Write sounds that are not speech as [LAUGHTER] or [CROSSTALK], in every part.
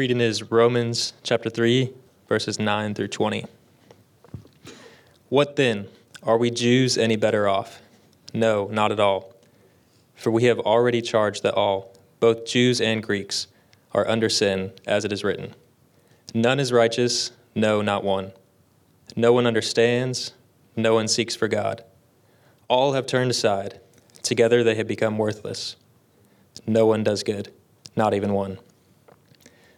Reading is Romans chapter 3, verses 9 through 20. What then? Are we Jews any better off? No, not at all. For we have already charged that all, both Jews and Greeks, are under sin, as it is written None is righteous, no, not one. No one understands, no one seeks for God. All have turned aside, together they have become worthless. No one does good, not even one.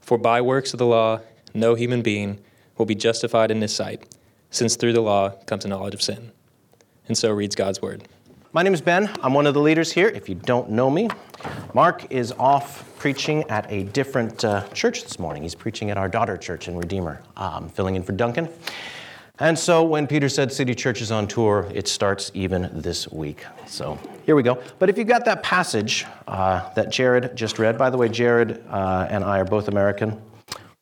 For by works of the law, no human being will be justified in his sight, since through the law comes the knowledge of sin. And so reads God's word. My name is Ben. I'm one of the leaders here. If you don't know me, Mark is off preaching at a different uh, church this morning. He's preaching at our daughter church in Redeemer, um, filling in for Duncan. And so when Peter said City Church is on tour, it starts even this week. So here we go. But if you got that passage uh, that Jared just read, by the way, Jared uh, and I are both American,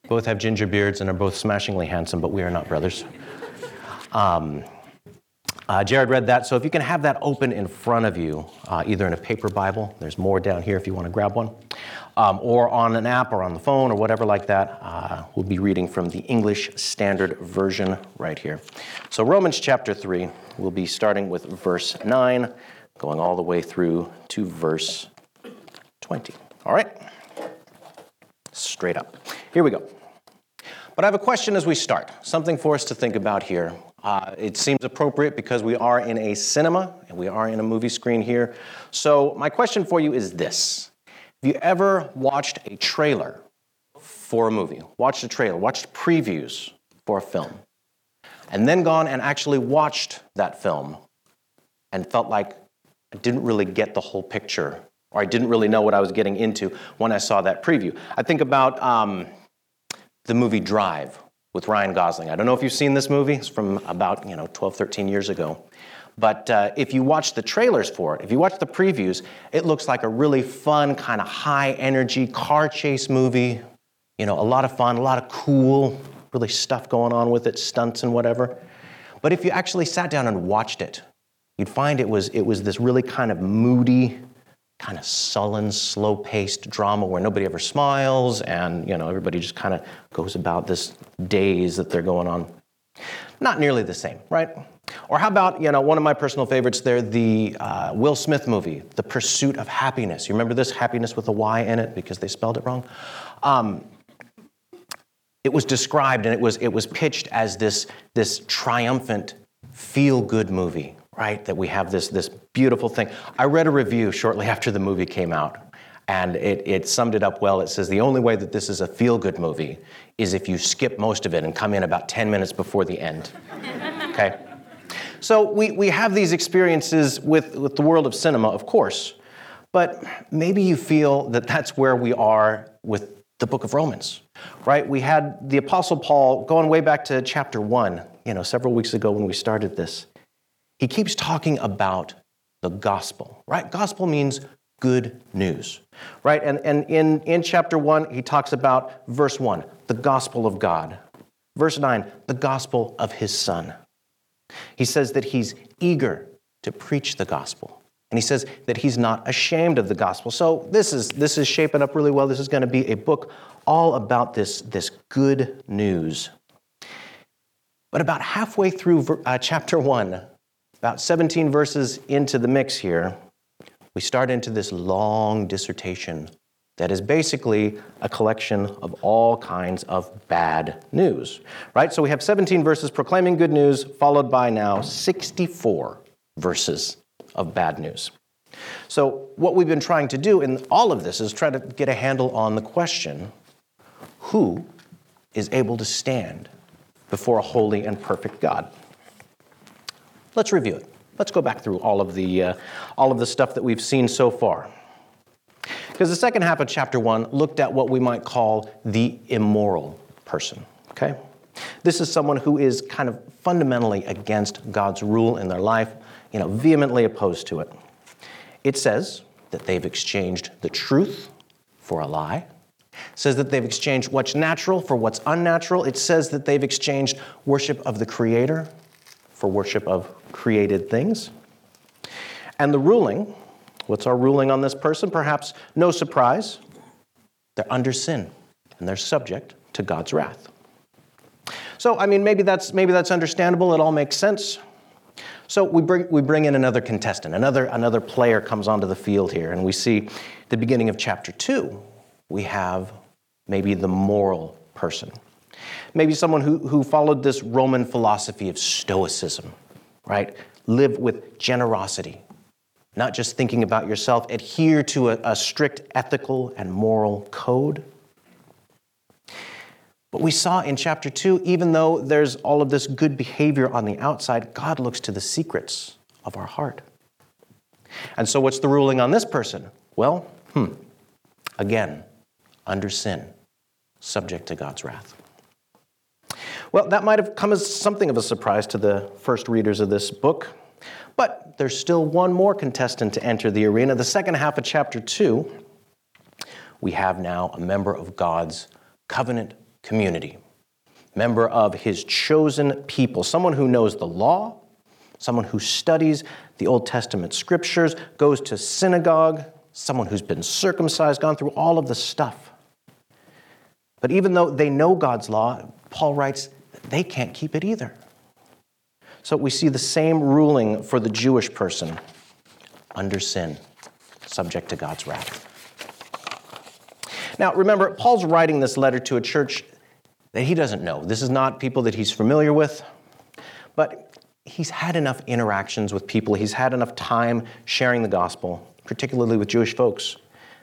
both have ginger beards, and are both smashingly handsome, but we are not brothers. Um, uh, Jared read that, so if you can have that open in front of you, uh, either in a paper Bible, there's more down here if you want to grab one, um, or on an app or on the phone or whatever like that, uh, we'll be reading from the English Standard Version right here. So, Romans chapter 3, we'll be starting with verse 9, going all the way through to verse 20. All right? Straight up. Here we go. But I have a question as we start, something for us to think about here uh, it seems appropriate because we are in a cinema and we are in a movie screen here. So, my question for you is this Have you ever watched a trailer for a movie? Watched a trailer, watched previews for a film, and then gone and actually watched that film and felt like I didn't really get the whole picture or I didn't really know what I was getting into when I saw that preview? I think about um, the movie Drive with Ryan Gosling. I don't know if you've seen this movie. It's from about, you know, 12, 13 years ago. But uh, if you watch the trailers for it, if you watch the previews, it looks like a really fun, kind of high energy car chase movie. You know, a lot of fun, a lot of cool, really stuff going on with it, stunts and whatever. But if you actually sat down and watched it, you'd find it was, it was this really kind of moody, kind of sullen, slow-paced drama where nobody ever smiles and you know everybody just kind of goes about this daze that they're going on. Not nearly the same, right? Or how about you know one of my personal favorites there, the uh, Will Smith movie, The Pursuit of Happyness. You remember this? Happiness with a Y in it because they spelled it wrong. Um, it was described and it was it was pitched as this this triumphant feel-good movie right? That we have this, this beautiful thing. I read a review shortly [LAUGHS] after the movie came out, and it, it summed it up well. It says the only way that this is a feel good movie is if you skip most of it and come in about 10 minutes before the end. [LAUGHS] okay? So we, we have these experiences with, with the world of cinema, of course, but maybe you feel that that's where we are with the book of Romans, right? We had the Apostle Paul going way back to chapter one, you know, several weeks ago when we started this he keeps talking about the gospel, right? Gospel means good news, right? And, and in, in chapter one, he talks about verse one, the gospel of God. Verse nine, the gospel of his son. He says that he's eager to preach the gospel. And he says that he's not ashamed of the gospel. So this is, this is shaping up really well. This is going to be a book all about this, this good news. But about halfway through uh, chapter one, about 17 verses into the mix here, we start into this long dissertation that is basically a collection of all kinds of bad news. Right? So we have 17 verses proclaiming good news, followed by now 64 verses of bad news. So, what we've been trying to do in all of this is try to get a handle on the question who is able to stand before a holy and perfect God? Let's review it. Let's go back through all of the, uh, all of the stuff that we've seen so far. Because the second half of chapter 1 looked at what we might call the immoral person, okay? This is someone who is kind of fundamentally against God's rule in their life, you know, vehemently opposed to it. It says that they've exchanged the truth for a lie. Says that they've exchanged what's natural for what's unnatural. It says that they've exchanged worship of the Creator for worship of created things. And the ruling, what's our ruling on this person? Perhaps no surprise. They're under sin and they're subject to God's wrath. So, I mean, maybe that's, maybe that's understandable. It all makes sense. So we bring, we bring in another contestant, another, another player comes onto the field here, and we see the beginning of chapter two, we have maybe the moral person. Maybe someone who, who followed this Roman philosophy of Stoicism, right? Live with generosity, not just thinking about yourself, adhere to a, a strict ethical and moral code. But we saw in chapter 2, even though there's all of this good behavior on the outside, God looks to the secrets of our heart. And so, what's the ruling on this person? Well, hmm, again, under sin, subject to God's wrath. Well, that might have come as something of a surprise to the first readers of this book, but there's still one more contestant to enter the arena. The second half of chapter 2, we have now a member of God's covenant community, member of his chosen people, someone who knows the law, someone who studies the Old Testament scriptures, goes to synagogue, someone who's been circumcised, gone through all of the stuff. But even though they know God's law, Paul writes, they can't keep it either. So we see the same ruling for the Jewish person under sin, subject to God's wrath. Now, remember, Paul's writing this letter to a church that he doesn't know. This is not people that he's familiar with, but he's had enough interactions with people, he's had enough time sharing the gospel, particularly with Jewish folks,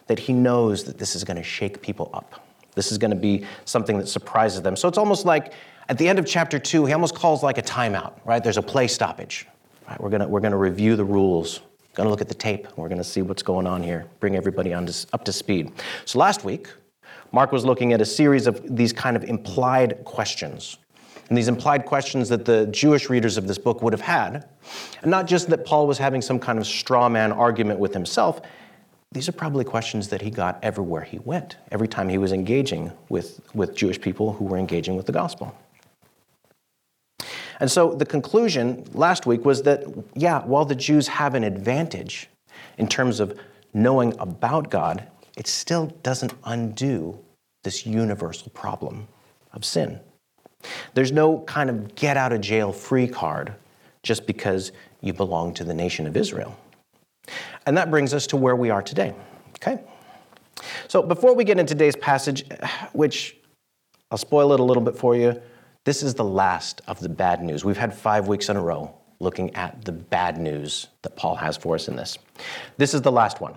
that he knows that this is going to shake people up. This is going to be something that surprises them. So it's almost like at the end of chapter two, he almost calls like a timeout, right? There's a play stoppage. Right? We're going we're to review the rules, going to look at the tape, we're going to see what's going on here, bring everybody on to, up to speed. So last week, Mark was looking at a series of these kind of implied questions. And these implied questions that the Jewish readers of this book would have had. And not just that Paul was having some kind of straw man argument with himself, these are probably questions that he got everywhere he went, every time he was engaging with, with Jewish people who were engaging with the gospel. And so the conclusion last week was that, yeah, while the Jews have an advantage in terms of knowing about God, it still doesn't undo this universal problem of sin. There's no kind of get out of jail free card just because you belong to the nation of Israel. And that brings us to where we are today. Okay? So before we get into today's passage, which I'll spoil it a little bit for you, this is the last of the bad news. We've had five weeks in a row looking at the bad news that Paul has for us in this. This is the last one.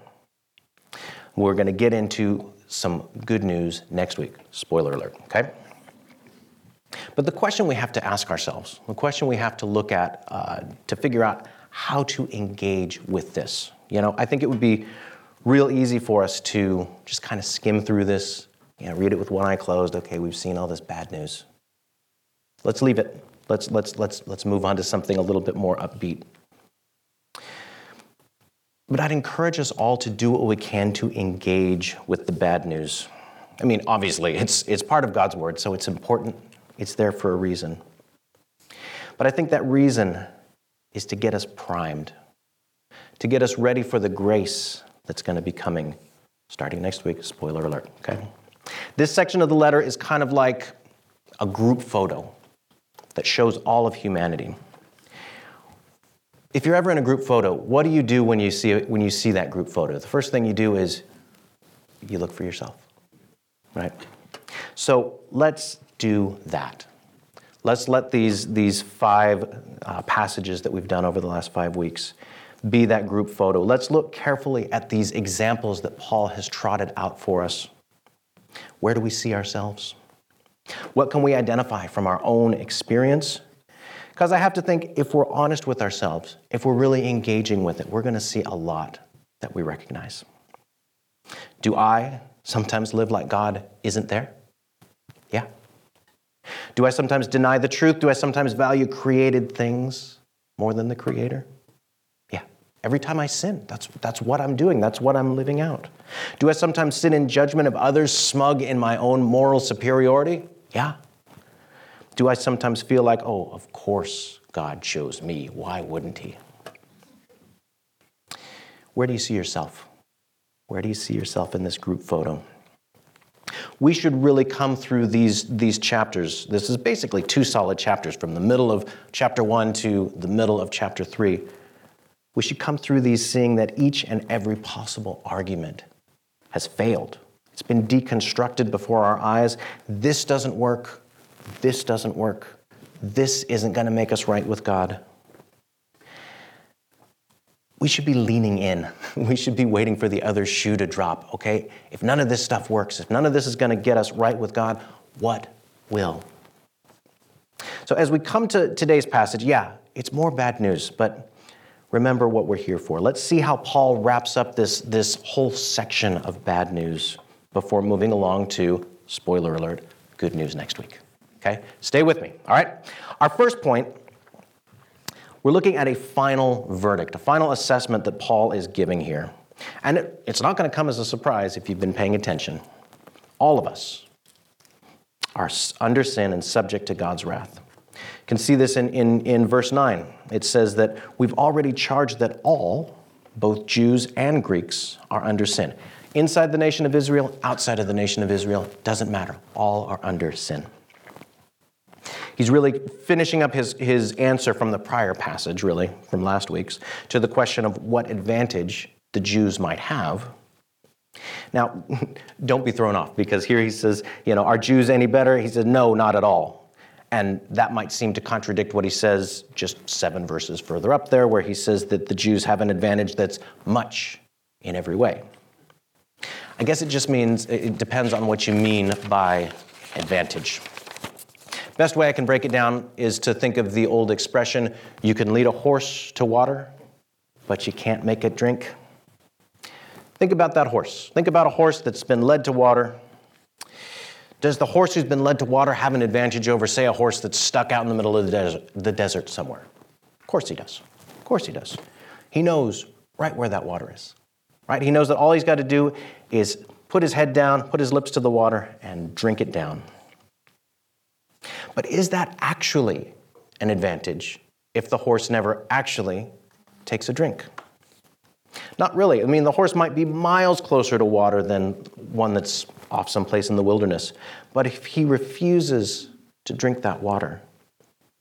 We're going to get into some good news next week. Spoiler alert, okay? But the question we have to ask ourselves, the question we have to look at uh, to figure out how to engage with this, you know, I think it would be real easy for us to just kind of skim through this, you know, read it with one eye closed. Okay, we've seen all this bad news. Let's leave it. Let's, let's, let's, let's move on to something a little bit more upbeat. But I'd encourage us all to do what we can to engage with the bad news. I mean, obviously, it's, it's part of God's word, so it's important. It's there for a reason. But I think that reason is to get us primed, to get us ready for the grace that's going to be coming starting next week. Spoiler alert, okay? This section of the letter is kind of like a group photo that shows all of humanity. If you're ever in a group photo, what do you do when you see when you see that group photo? The first thing you do is you look for yourself, right? So let's do that. Let's let these these five uh, passages that we've done over the last five weeks be that group photo. Let's look carefully at these examples that Paul has trotted out for us. Where do we see ourselves? What can we identify from our own experience? Because I have to think if we're honest with ourselves, if we're really engaging with it, we're going to see a lot that we recognize. Do I sometimes live like God isn't there? Yeah. Do I sometimes deny the truth? Do I sometimes value created things more than the Creator? Yeah. Every time I sin, that's, that's what I'm doing, that's what I'm living out. Do I sometimes sin in judgment of others, smug in my own moral superiority? Yeah. Do I sometimes feel like, oh, of course God chose me, why wouldn't He? Where do you see yourself? Where do you see yourself in this group photo? We should really come through these, these chapters. This is basically two solid chapters from the middle of chapter one to the middle of chapter three. We should come through these seeing that each and every possible argument has failed. It's been deconstructed before our eyes. This doesn't work. This doesn't work. This isn't going to make us right with God we should be leaning in. [LAUGHS] We should be waiting for the other shoe to drop, okay? If none of this stuff works, if none of this is going to get us right with God, what will? So, as we come to today's passage, yeah, it's more bad news, but remember what we're here for. Let's see how Paul wraps up this, this whole section of bad news before moving along to, spoiler alert, good news next week. Okay? Stay with me, all right? Our first point we're looking at a final verdict, a final assessment that Paul is giving here. And it, it's not going to come as a surprise if you've been paying attention. All of us are under sin and subject to God's wrath. You can see this in, in, in verse 9. It says that we've already charged that all, both Jews and Greeks, are under sin. Inside the nation of Israel, outside of the nation of Israel, doesn't matter. All are under sin. He's really finishing up his, his answer from the prior passage, really, from last week's, to the question of what advantage the Jews might have. Now, [LAUGHS] don't be thrown off because here he says, you know, are Jews any better? He says, no, not at all. And that might seem to contradict what he says just seven verses further up there, where he says that the Jews have an advantage that's much in every way. I guess it just means it depends on what you mean by advantage. Best way I can break it down is to think of the old expression you can lead a horse to water, but you can't make it drink. Think about that horse. Think about a horse that's been led to water. Does the horse who's been led to water have an advantage over, say, a horse that's stuck out in the middle of the desert, the desert somewhere? Of course he does. Of course he does. He knows right where that water is. Right? He knows that all he's got to do is put his head down, put his lips to the water, and drink it down. But is that actually an advantage if the horse never actually takes a drink? Not really. I mean, the horse might be miles closer to water than one that's off someplace in the wilderness. But if he refuses to drink that water,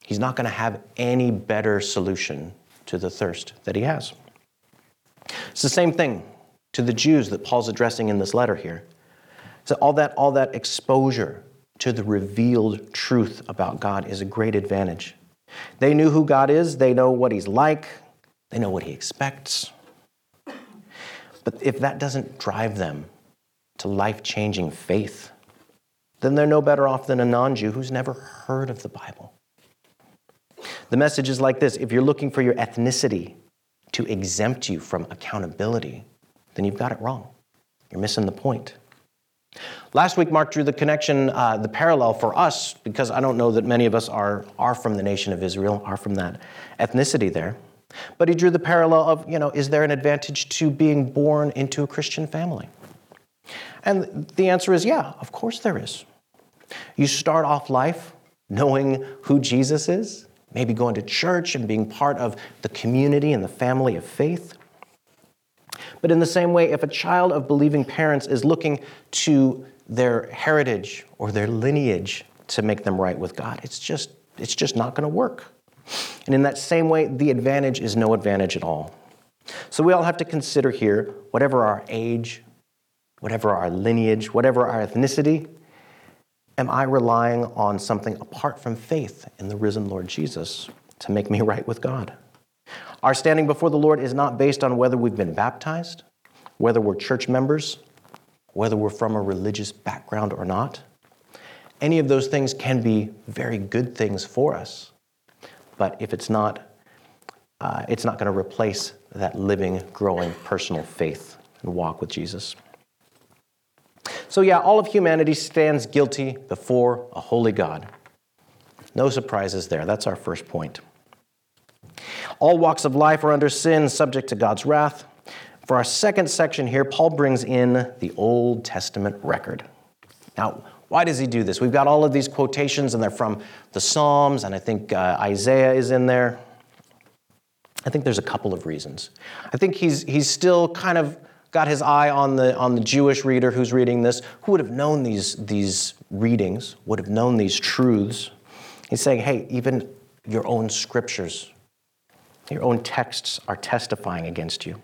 he's not going to have any better solution to the thirst that he has. It's the same thing to the Jews that Paul's addressing in this letter here. So all that, all that exposure to the revealed truth about God is a great advantage. They knew who God is, they know what He's like, they know what He expects. But if that doesn't drive them to life changing faith, then they're no better off than a non Jew who's never heard of the Bible. The message is like this if you're looking for your ethnicity to exempt you from accountability, then you've got it wrong. You're missing the point. Last week, Mark drew the connection, uh, the parallel for us, because I don't know that many of us are, are from the nation of Israel, are from that ethnicity there. But he drew the parallel of, you know, is there an advantage to being born into a Christian family? And the answer is yeah, of course there is. You start off life knowing who Jesus is, maybe going to church and being part of the community and the family of faith. But in the same way, if a child of believing parents is looking to their heritage or their lineage to make them right with God, it's just, it's just not going to work. And in that same way, the advantage is no advantage at all. So we all have to consider here whatever our age, whatever our lineage, whatever our ethnicity, am I relying on something apart from faith in the risen Lord Jesus to make me [LAUGHS] right with God? Our standing before the Lord is not based on whether we've been baptized, whether we're church members, whether we're from a religious background or not. Any of those things can be very good things for us, but if it's not, uh, it's not going to replace that living, growing personal faith and walk with Jesus. So, yeah, all of humanity stands guilty before a holy God. No surprises there. That's our first point. All walks of life are under sin, subject to God's wrath. For our second section here, Paul brings in the Old Testament record. Now, why does he do this? We've got all of these quotations, and they're from the Psalms, and I think uh, Isaiah is in there. I think there's a couple of reasons. I think he's, he's still kind of got his eye on the, on the Jewish reader who's reading this, who would have known these, these readings, would have known these truths. He's saying, hey, even your own scriptures, your own texts are testifying against you.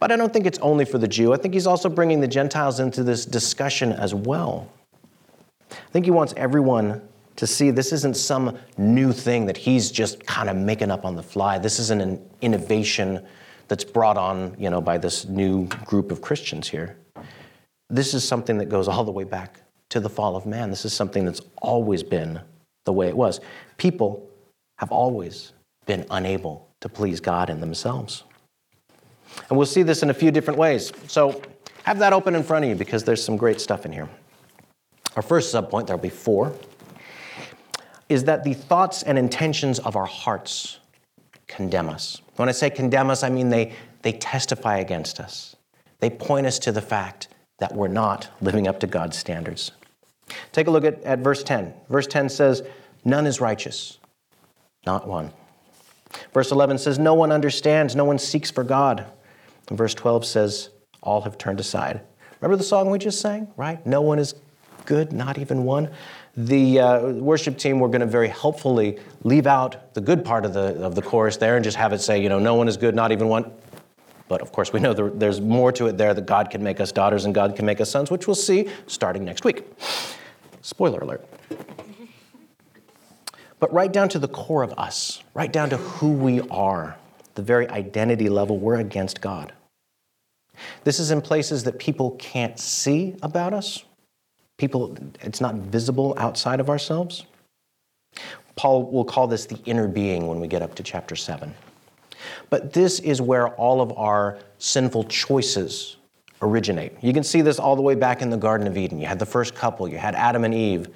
But I don't think it's only for the Jew. I think he's also bringing the Gentiles into this discussion as well. I think he wants everyone to see this isn't some new thing that he's just kind of making up on the fly. This isn't an innovation that's brought on, you know, by this new group of Christians here. This is something that goes all the way back to the fall of man. This is something that's always been the way it was. People have always been unable to please God in themselves. And we'll see this in a few different ways. So have that open in front of you because there's some great stuff in here. Our first subpoint, there'll be four, is that the thoughts and intentions of our hearts condemn us. When I say condemn us, I mean they, they testify against us. They point us to the fact that we're not living up to God's standards. Take a look at, at verse 10. Verse 10 says, None is righteous, not one. Verse 11 says, No one understands, no one seeks for God. And verse 12 says, All have turned aside. Remember the song we just sang, right? No one is good, not even one. The uh, worship team were going to very helpfully leave out the good part of the, of the chorus there and just have it say, you know, no one is good, not even one. But of course, we know there, there's more to it there that God can make us daughters and God can make us sons, which we'll see starting next week. Spoiler alert. But right down to the core of us, right down to who we are, the very identity level, we're against God. This is in places that people can't see about us. People, it's not visible outside of ourselves. Paul will call this the inner being when we get up to chapter 7. But this is where all of our sinful choices originate. You can see this all the way back in the Garden of Eden. You had the first couple, you had Adam and Eve,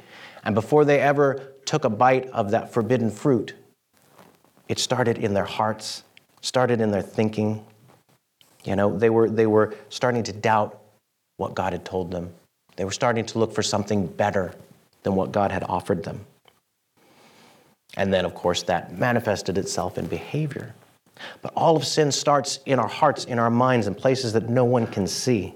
and before they ever took a bite of that forbidden fruit, it started in their hearts, started in their thinking. You know, they were, they were starting to doubt what God had told them. They were starting to look for something better than what God had offered them. And then, of course, that manifested itself in behavior. But all of sin starts in our hearts, in our minds, in places that no one can see.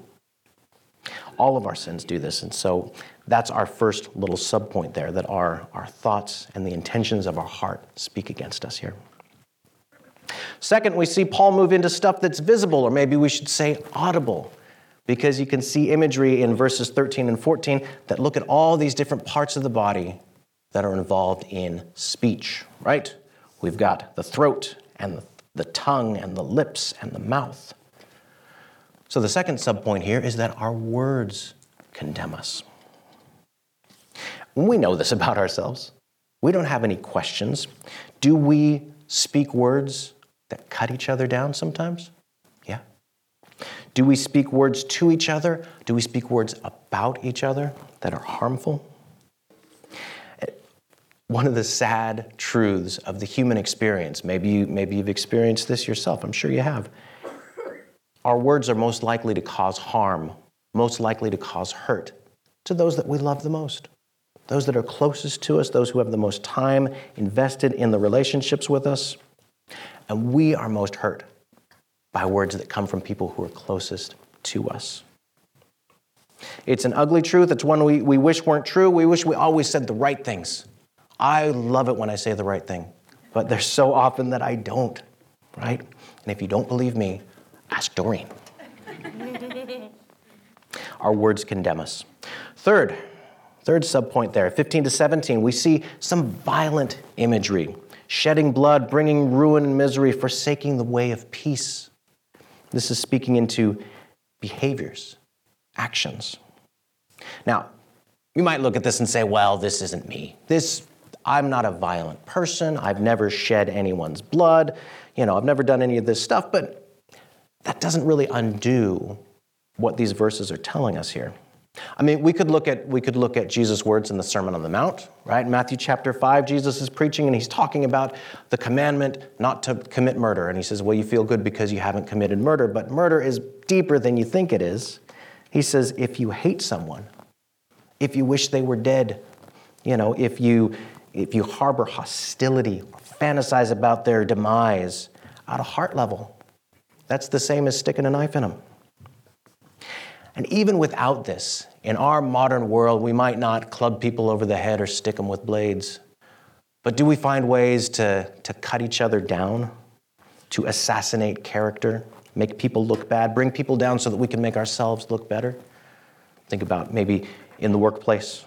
All of our sins do this. And so that's our first little subpoint there that our, our thoughts and the intentions of our heart speak against us here. Second, we see Paul move into stuff that's visible, or maybe we should say audible, because you can see imagery in verses 13 and 14 that look at all these different parts of the body that are involved in speech, right? We've got the throat and the, tongue and the lips and the mouth. So the second subpoint here is that our words condemn us. We know this [LAUGHS] about ourselves. We don't have any questions. Do we speak words that cut each other down sometimes? Yeah. Do we speak words to each other? Do we speak words about each other that are harmful? One of the sad truths of the human experience, maybe, you, maybe you've experienced this yourself, I'm sure you have. Our words are most likely to cause harm, most likely to cause hurt to those that we love the most those that are closest to us, those who have the most time invested in the relationships with us. And we are most hurt by words that come from people who are closest to us. It's an ugly truth. It's one we, we wish weren't true. We wish we always said the right things. I love it when I say the right thing, but there's so often that I don't, right? And if you don't believe me, ask Doreen. [LAUGHS] Our words condemn us. Third, Third subpoint there, 15 to 17, we see some violent imagery shedding blood, bringing ruin and misery, forsaking the way of peace. This is speaking into behaviors, actions. Now, you might look at this and say, well, this isn't me. This, I'm not a violent person. I've never shed anyone's blood. You know, I've never done any of this stuff, but that doesn't really undo what these verses are telling us here. I mean, we could look at we could look at Jesus' words in the Sermon on the Mount, right? Matthew chapter 5, Jesus is preaching and he's talking about the commandment not to commit murder. And he says, Well, you feel good because you haven't committed murder, but murder is deeper than you think it is. He says, if you hate someone, if you wish they were dead, you know, if you if you harbor hostility or fantasize about their demise at a heart level, that's the same as sticking a knife in them. And even without this, in our modern world, we might not club people over the head or stick them with blades. But do we find ways to, to cut each other down, to assassinate character, make people look bad, bring people down so that we can make ourselves look better? Think about maybe in the workplace.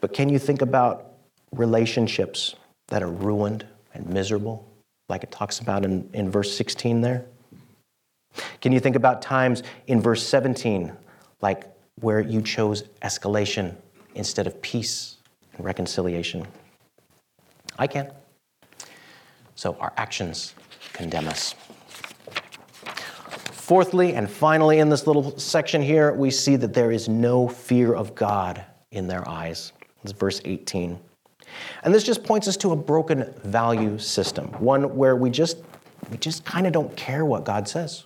But can you think about relationships that are ruined and miserable, like it talks about in, in verse 16 there? Can you think about times in verse 17, like where you chose escalation instead of peace and reconciliation? I can. So our actions condemn us. Fourthly, and finally, in this little section here, we see that there is no fear of God in their eyes. It's verse 18. And this just points us to a broken value system, one where we just, we just kind of don't care what God says.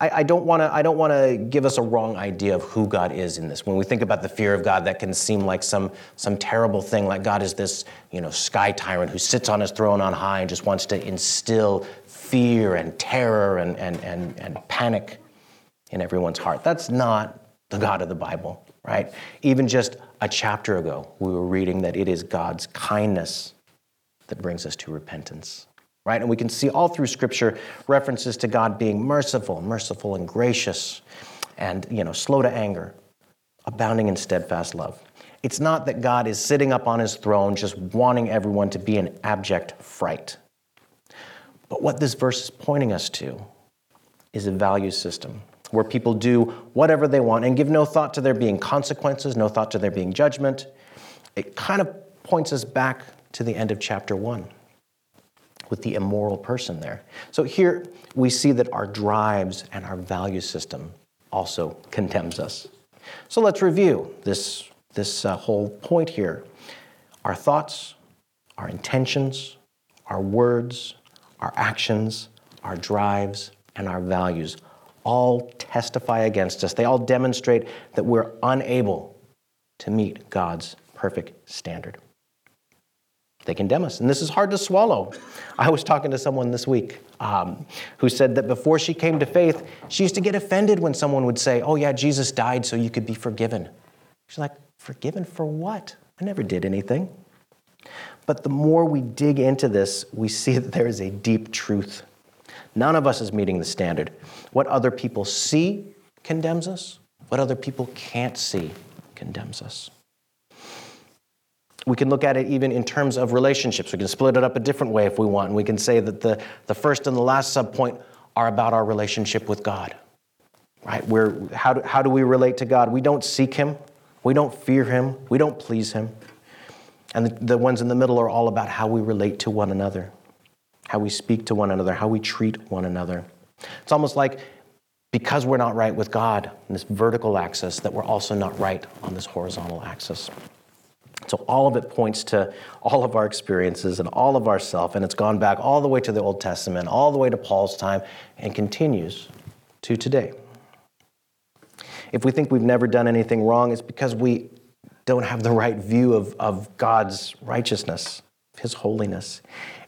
I, I don't want to. I don't want to give us a wrong idea of who God is in this. When we think about the fear of God, that can seem like some some terrible thing. Like God is this, you know, sky tyrant who sits on his throne on high and just wants to instill fear and terror and and and, and panic in everyone's heart. That's not the God of the Bible, right? Even just a chapter ago, we were reading that it is God's kindness that brings us to repentance right? And we can see all through Scripture references to God being merciful, merciful and gracious, and you know, slow to anger, abounding in steadfast love. It's not that God is sitting up on his throne just wanting everyone to be in abject fright. But what this verse is pointing us to is a value system where people do whatever they want and give no thought to there being consequences, no thought to there being judgment. It kind of points us back to the end of chapter 1 with the immoral person there. So here we see that our drives and our value system also condemns us. So let's review this, this uh, whole point here. Our thoughts, our intentions, our words, our actions, our drives, and our values all testify against us. They all demonstrate that we're unable to meet God's perfect standard. They condemn us. And this is hard to swallow. I was talking to someone this week um, who said that before she came to faith, she used to get offended when someone would say, Oh, yeah, Jesus died so you could be forgiven. She's like, Forgiven for what? I never did anything. But the more we dig into this, we [LAUGHS] see that there is a deep truth. None of us is meeting the standard. What other people see condemns us, what other people can't see condemns us. We can look at it even in terms of relationships. We can split it up a different way if we want. And we can say that the, the first and the last subpoint are about our relationship with God. Right? We're, how, do, how do we relate to God? We don't seek Him, we don't fear Him, we don't please Him. And the, the ones in the middle are all about how we relate to one another, how we speak to one another, how we treat one another. It's almost like because we're not right with God in this vertical axis, that we're also not right on this horizontal axis. So all of it points to all of our experiences and all of ourself, and it's gone back all the way to the Old Testament, all the way to Paul's time, and continues to today. If we think we've never done anything wrong, it's because we don't have the right view of, of God's righteousness, His holiness.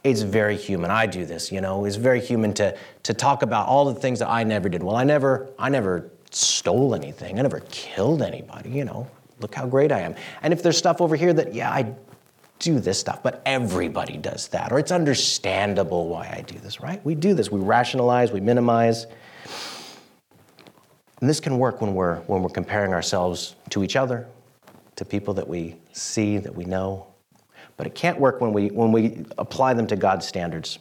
It's very human. I do this, you know. It's very human to, to talk about all the things that I never did. Well, I never, I never stole anything. I never killed anybody, you know look how great I am. And if there's stuff over here that, yeah, I do this stuff, but everybody does that, or it's understandable why I do this, right? We do this. We rationalize, we minimize. And this can work when we're, when we're comparing ourselves to each other, to people that we see, that we know. But it can't work when we, when we apply them to God's standards.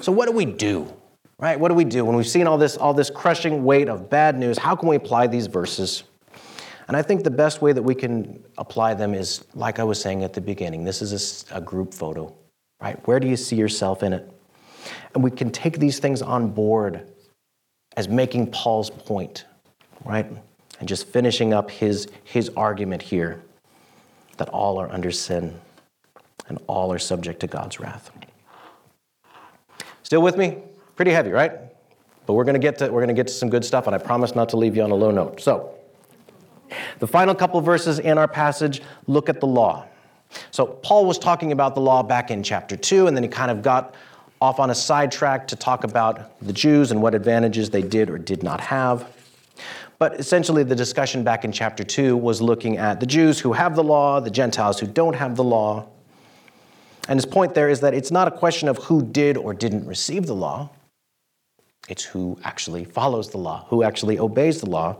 So, what do we do? Right? What do we do when we've seen all this, all this crushing weight of bad news? How can we apply these verses and I think the best way that we can apply them is, like I was saying at the beginning, this is a, a, group photo, right? Where do you see yourself in it? And we can take these things on board as making Paul's point right? And just finishing up his, his argument here that all are under sin and all are subject to God's wrath. Still with me? Pretty heavy, right? But we're going to get to we're going to get to some good stuff and I promise not to leave you on a low note. So, the final couple verses in our passage look at the law. So, Paul was talking about the law back in chapter 2 and then he kind of got off on a sidetrack to talk about the Jews and what advantages they did or did not have. But essentially, the discussion back in chapter 2 was looking at the Jews who have the law, the Gentiles who don't have the law. And his point there is that it's not a question of who did or didn't receive the law, it's who actually follows the law, who actually obeys the law.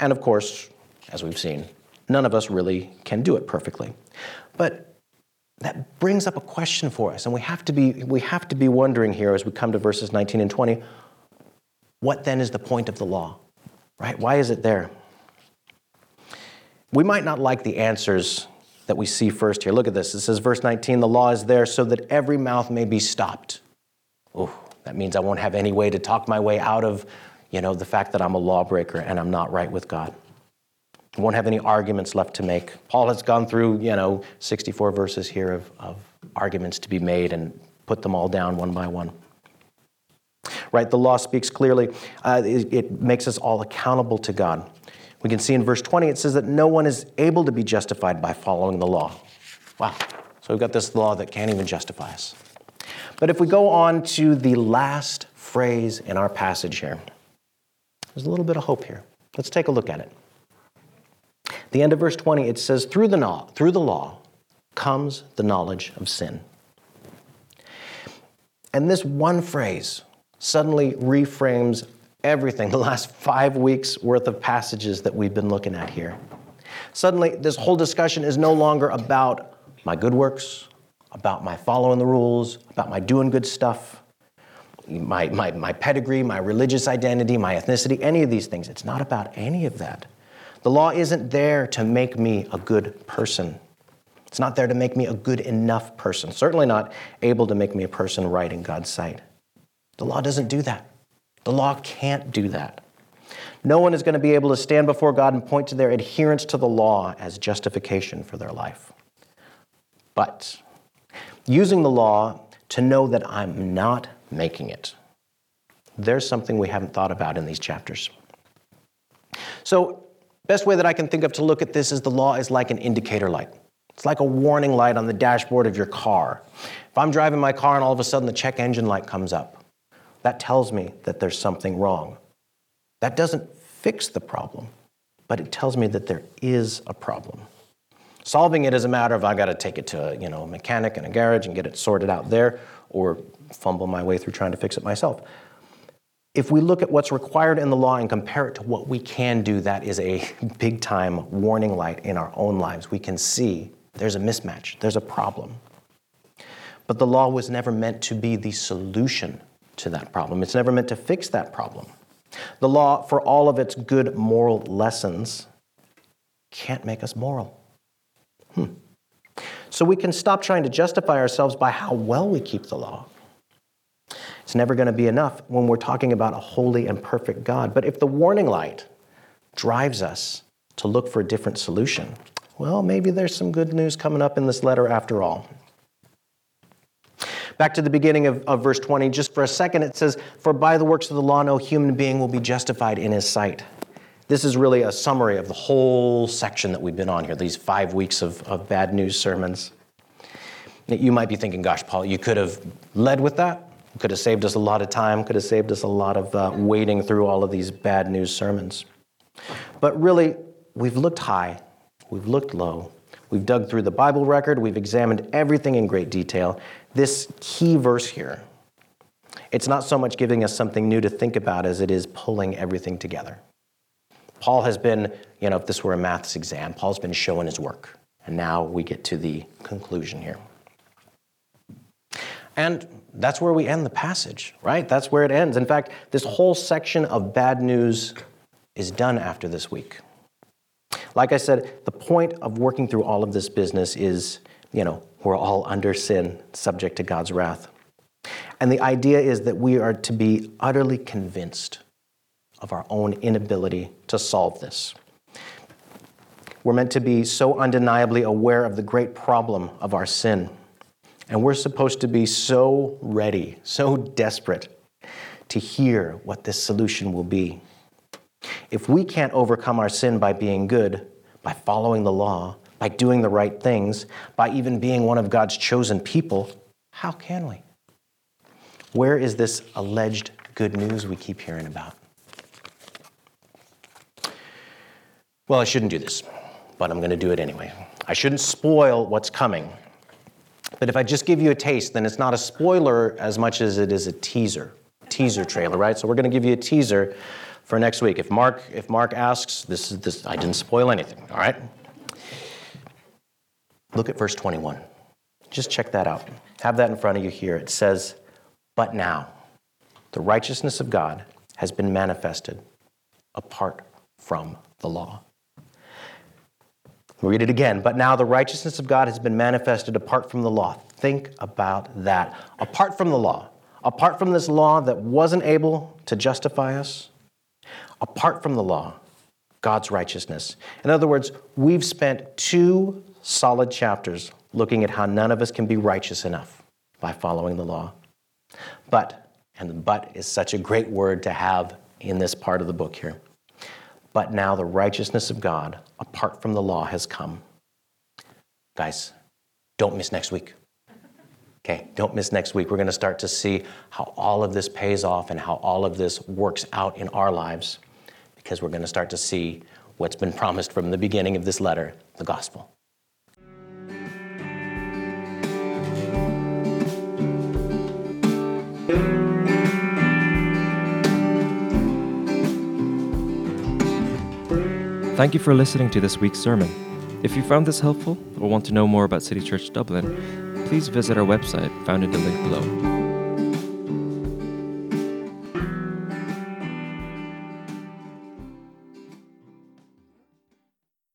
And of course, as we've seen, none of us really can do it perfectly. But that brings up a question for us, and we have to be, we have to be wondering here as we come to verses 19 and 20 what then is the point of the law? right? Why is it there? We might not like the answers that we see first here. Look at this. It says, verse 19, the law is there so that every mouth may be stopped. Oh, that means I won't have any way to talk my way out of, you know, the fact that I'm a lawbreaker and I'm not right with God. Won't have any arguments left to make. Paul has gone through, you know, 64 verses here of, of arguments to be made and put them all down one by one right? The law speaks clearly, uh, it, it makes us all accountable to God. We can see in verse 20, it says that no one is able to be justified by following the law. Wow. So we've got this law that can't even justify us. But if we go on to the last phrase in our passage here, there's a little bit of hope here. Let's take a look at it. The end of verse 20, it says, through the, law, through the law comes the knowledge of sin. And this one phrase suddenly reframes everything, [LAUGHS] the last five weeks worth of passages that we've been looking at here. Suddenly, this whole discussion is no longer about my good works, about my following the rules, about my doing good stuff, my, my, my pedigree, my religious identity, my ethnicity, any of these things. It's not about any of that. The law isn't there to make me a good person. It's not there to make me a good enough person, certainly not able to make me a person right in God's sight. The law doesn't do that. The law can't do that. No one is going to be able to stand before God and point to their adherence to the law as justification for their life. But using the law to know that I'm not making it, there's something we haven't thought about in these chapters. So, best way that I can think of to look at this is the law is like an indicator light. It's like a warning light on the dashboard of your car. If I'm driving my car and all of a sudden the check engine light comes up, that tells me that there's something wrong. That doesn't fix the problem, but it tells me that there is a problem. Solving it is a matter of I got to take it to you know, a mechanic in a garage and get it sorted out there, or fumble my way through trying to fix it myself. If we look at what's required in the law and compare it to what we can do, that is a [LAUGHS] big time warning light in our own lives. We can see there's a mismatch, there's a problem. But the law was never meant to be the solution to that problem. It's never meant to fix that problem. The law, for all of its good moral lessons, can't make us moral. Hmm. So we can stop trying to justify ourselves by how well we keep the law. It's never going to be enough when we're talking about a holy and perfect God. But if the warning light drives us to look for a different solution, well, maybe there's some good news coming up in this letter after all. Back to the beginning of, of verse 20, just for a second, it says, For by the works of the law, no human being will be justified in his sight. This is really a summary of the whole section that we've been on here, these five weeks of, of bad news sermons. You might be thinking, gosh, Paul, you could have led with that. Could have saved us a lot of time, could have saved us a lot of uh, wading through all of these bad news sermons. But really, we've looked high, we've looked low, we've dug through the Bible record, we've examined everything in great detail, this key verse here, it's not so much giving us something new to think about as it is pulling everything together. Paul has been, you know, if this were a maths exam, Paul's been showing his work. And now we get to the conclusion here. And that's where we end the passage, right? That's where it ends. In fact, this whole section of bad news is done after this week. Like I said, the point of working through all of this business is, you know, we're all under sin, subject to God's wrath. And the idea is that we are to be utterly convinced of our own inability to solve this. We're meant to be so undeniably aware of the great problem of our sin. And we're supposed to be so ready, so desperate to hear what this solution will be. If we can't overcome our sin by being good, by following the law, by doing the right things, by even being one of God's chosen people, how can we? Where is this alleged good news we keep hearing about? Well, I shouldn't do this, but I'm going to do it anyway. I shouldn't spoil what's coming. But if I just give you a taste, then it's not a spoiler as much as it is a teaser, teaser trailer, right? So we're going to give you a teaser for next week. If Mark, if Mark asks, this is this, I didn't spoil anything, all right? Look at verse 21. Just check that out. Have that in front of you here. It says, But now, the righteousness of God has been manifested apart from the law. Read it again. But now the righteousness of God has been manifested apart from the law. Think about that. Apart from the law, apart from this law that wasn't able to justify us, apart from the law, God's righteousness. In other words, we've spent two solid chapters looking at how none of us can be righteous enough by following the law. But, and the but is such a great word to have in this part of the book here. But now the righteousness of God, apart from the law, has come. Guys, don't miss next week. Okay, don't miss next week. We're going to start to see how all of this pays off and how all of this works out in our lives because we're going to start to see what's been promised from the beginning of this letter the gospel. Thank you for listening to this week's sermon. If you found this helpful or want to know more about City Church Dublin, please visit our website found in the link below.